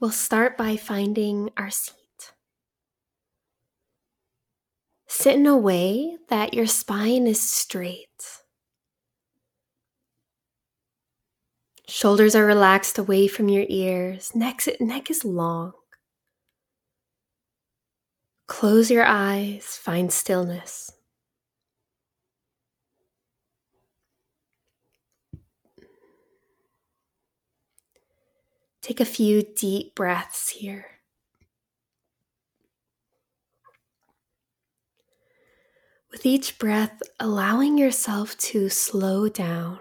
We'll start by finding our seat. Sit in a way that your spine is straight. Shoulders are relaxed away from your ears. Neck, neck is long. Close your eyes, find stillness. Take a few deep breaths here. With each breath, allowing yourself to slow down.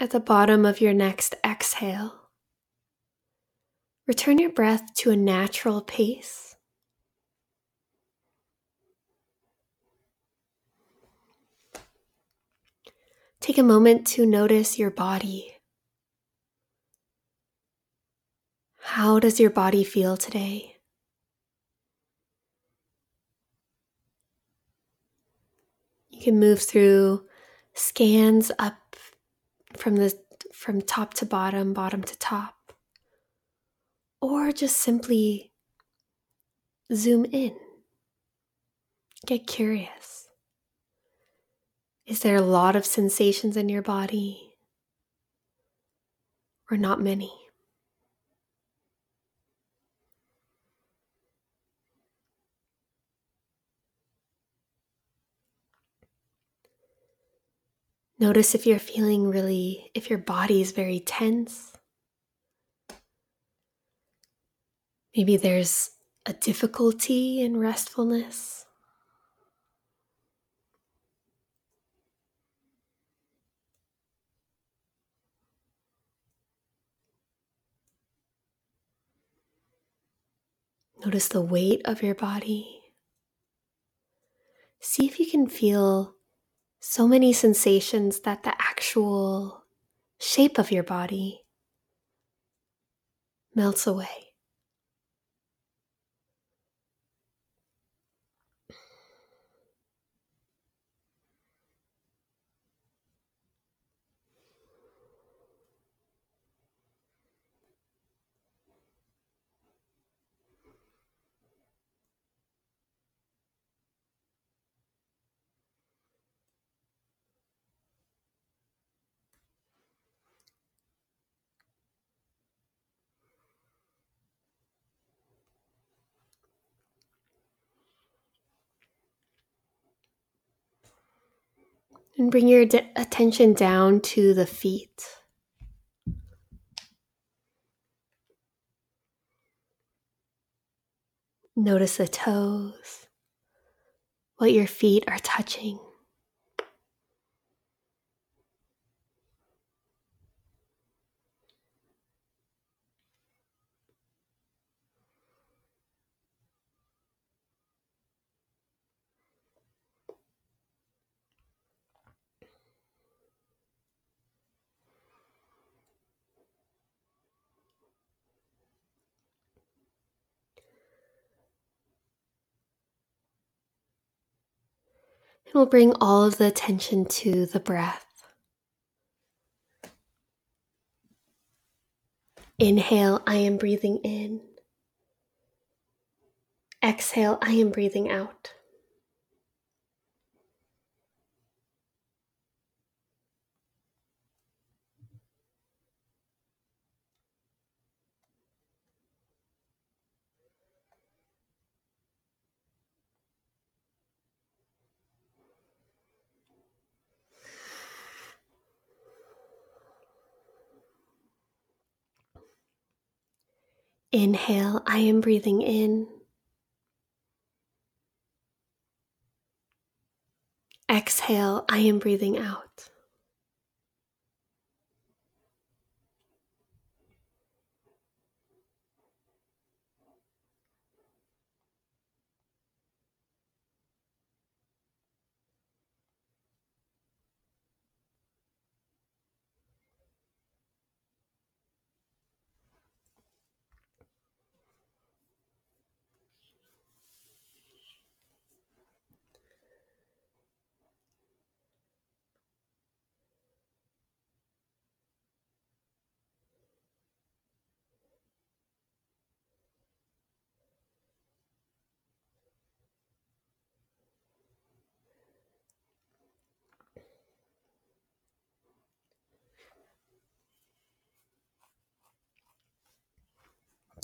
At the bottom of your next exhale, return your breath to a natural pace. Take a moment to notice your body. How does your body feel today? You can move through scans up from the from top to bottom, bottom to top. Or just simply zoom in. Get curious. Is there a lot of sensations in your body? Or not many? Notice if you're feeling really, if your body is very tense. Maybe there's a difficulty in restfulness. Notice the weight of your body. See if you can feel so many sensations that the actual shape of your body melts away. And bring your de- attention down to the feet. Notice the toes, what your feet are touching. And we'll bring all of the attention to the breath. Inhale, I am breathing in. Exhale, I am breathing out. Inhale, I am breathing in. Exhale, I am breathing out.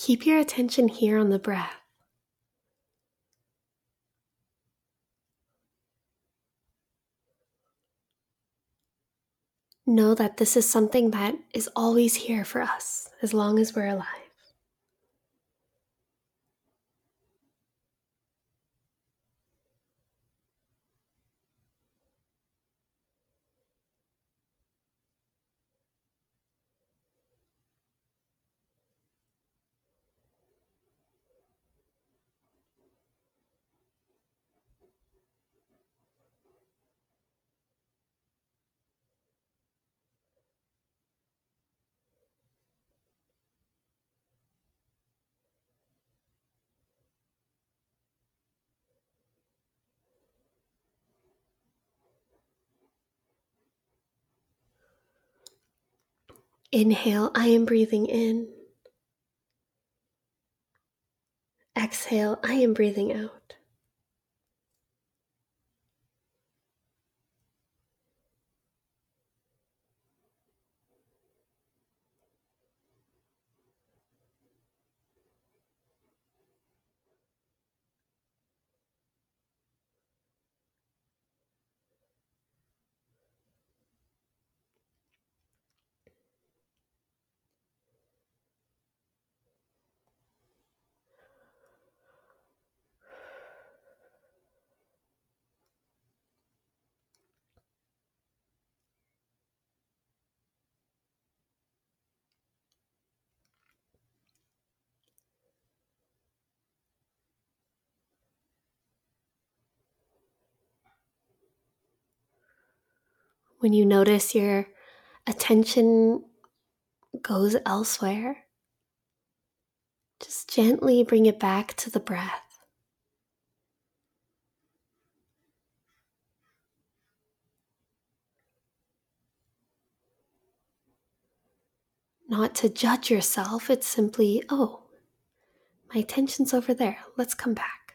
Keep your attention here on the breath. Know that this is something that is always here for us as long as we're alive. Inhale, I am breathing in. Exhale, I am breathing out. When you notice your attention goes elsewhere, just gently bring it back to the breath. Not to judge yourself, it's simply, oh, my attention's over there. Let's come back.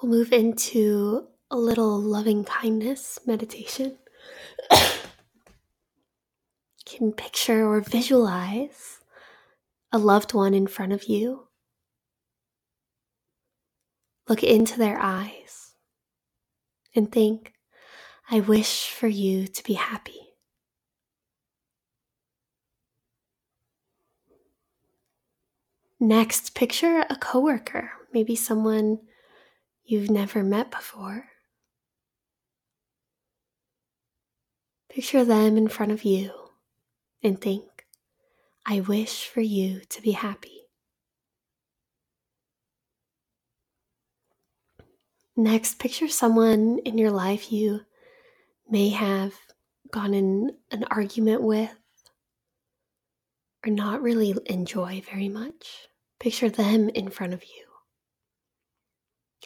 We'll move into a little loving kindness meditation. can picture or visualize a loved one in front of you. Look into their eyes and think, I wish for you to be happy. Next, picture a coworker, maybe someone you've never met before. Picture them in front of you and think, I wish for you to be happy. Next, picture someone in your life you may have gone in an argument with or not really enjoy very much. Picture them in front of you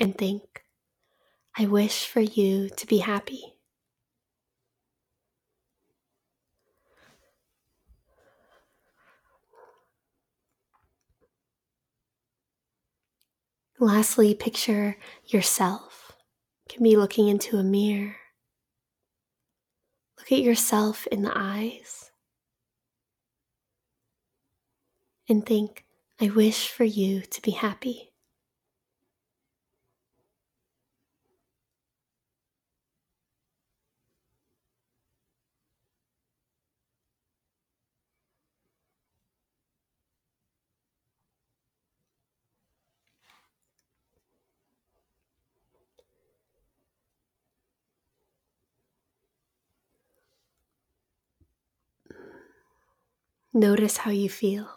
and think, I wish for you to be happy. Lastly, picture yourself. You can be looking into a mirror. Look at yourself in the eyes and think, I wish for you to be happy. Notice how you feel.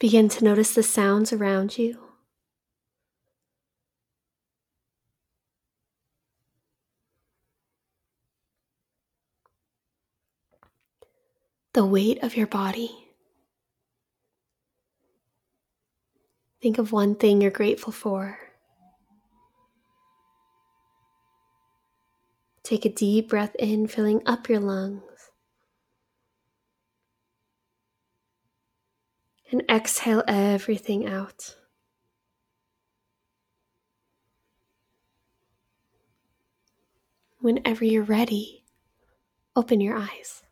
Begin to notice the sounds around you. The weight of your body. Think of one thing you're grateful for. Take a deep breath in, filling up your lungs. and exhale everything out. Whenever you're ready, open your eyes.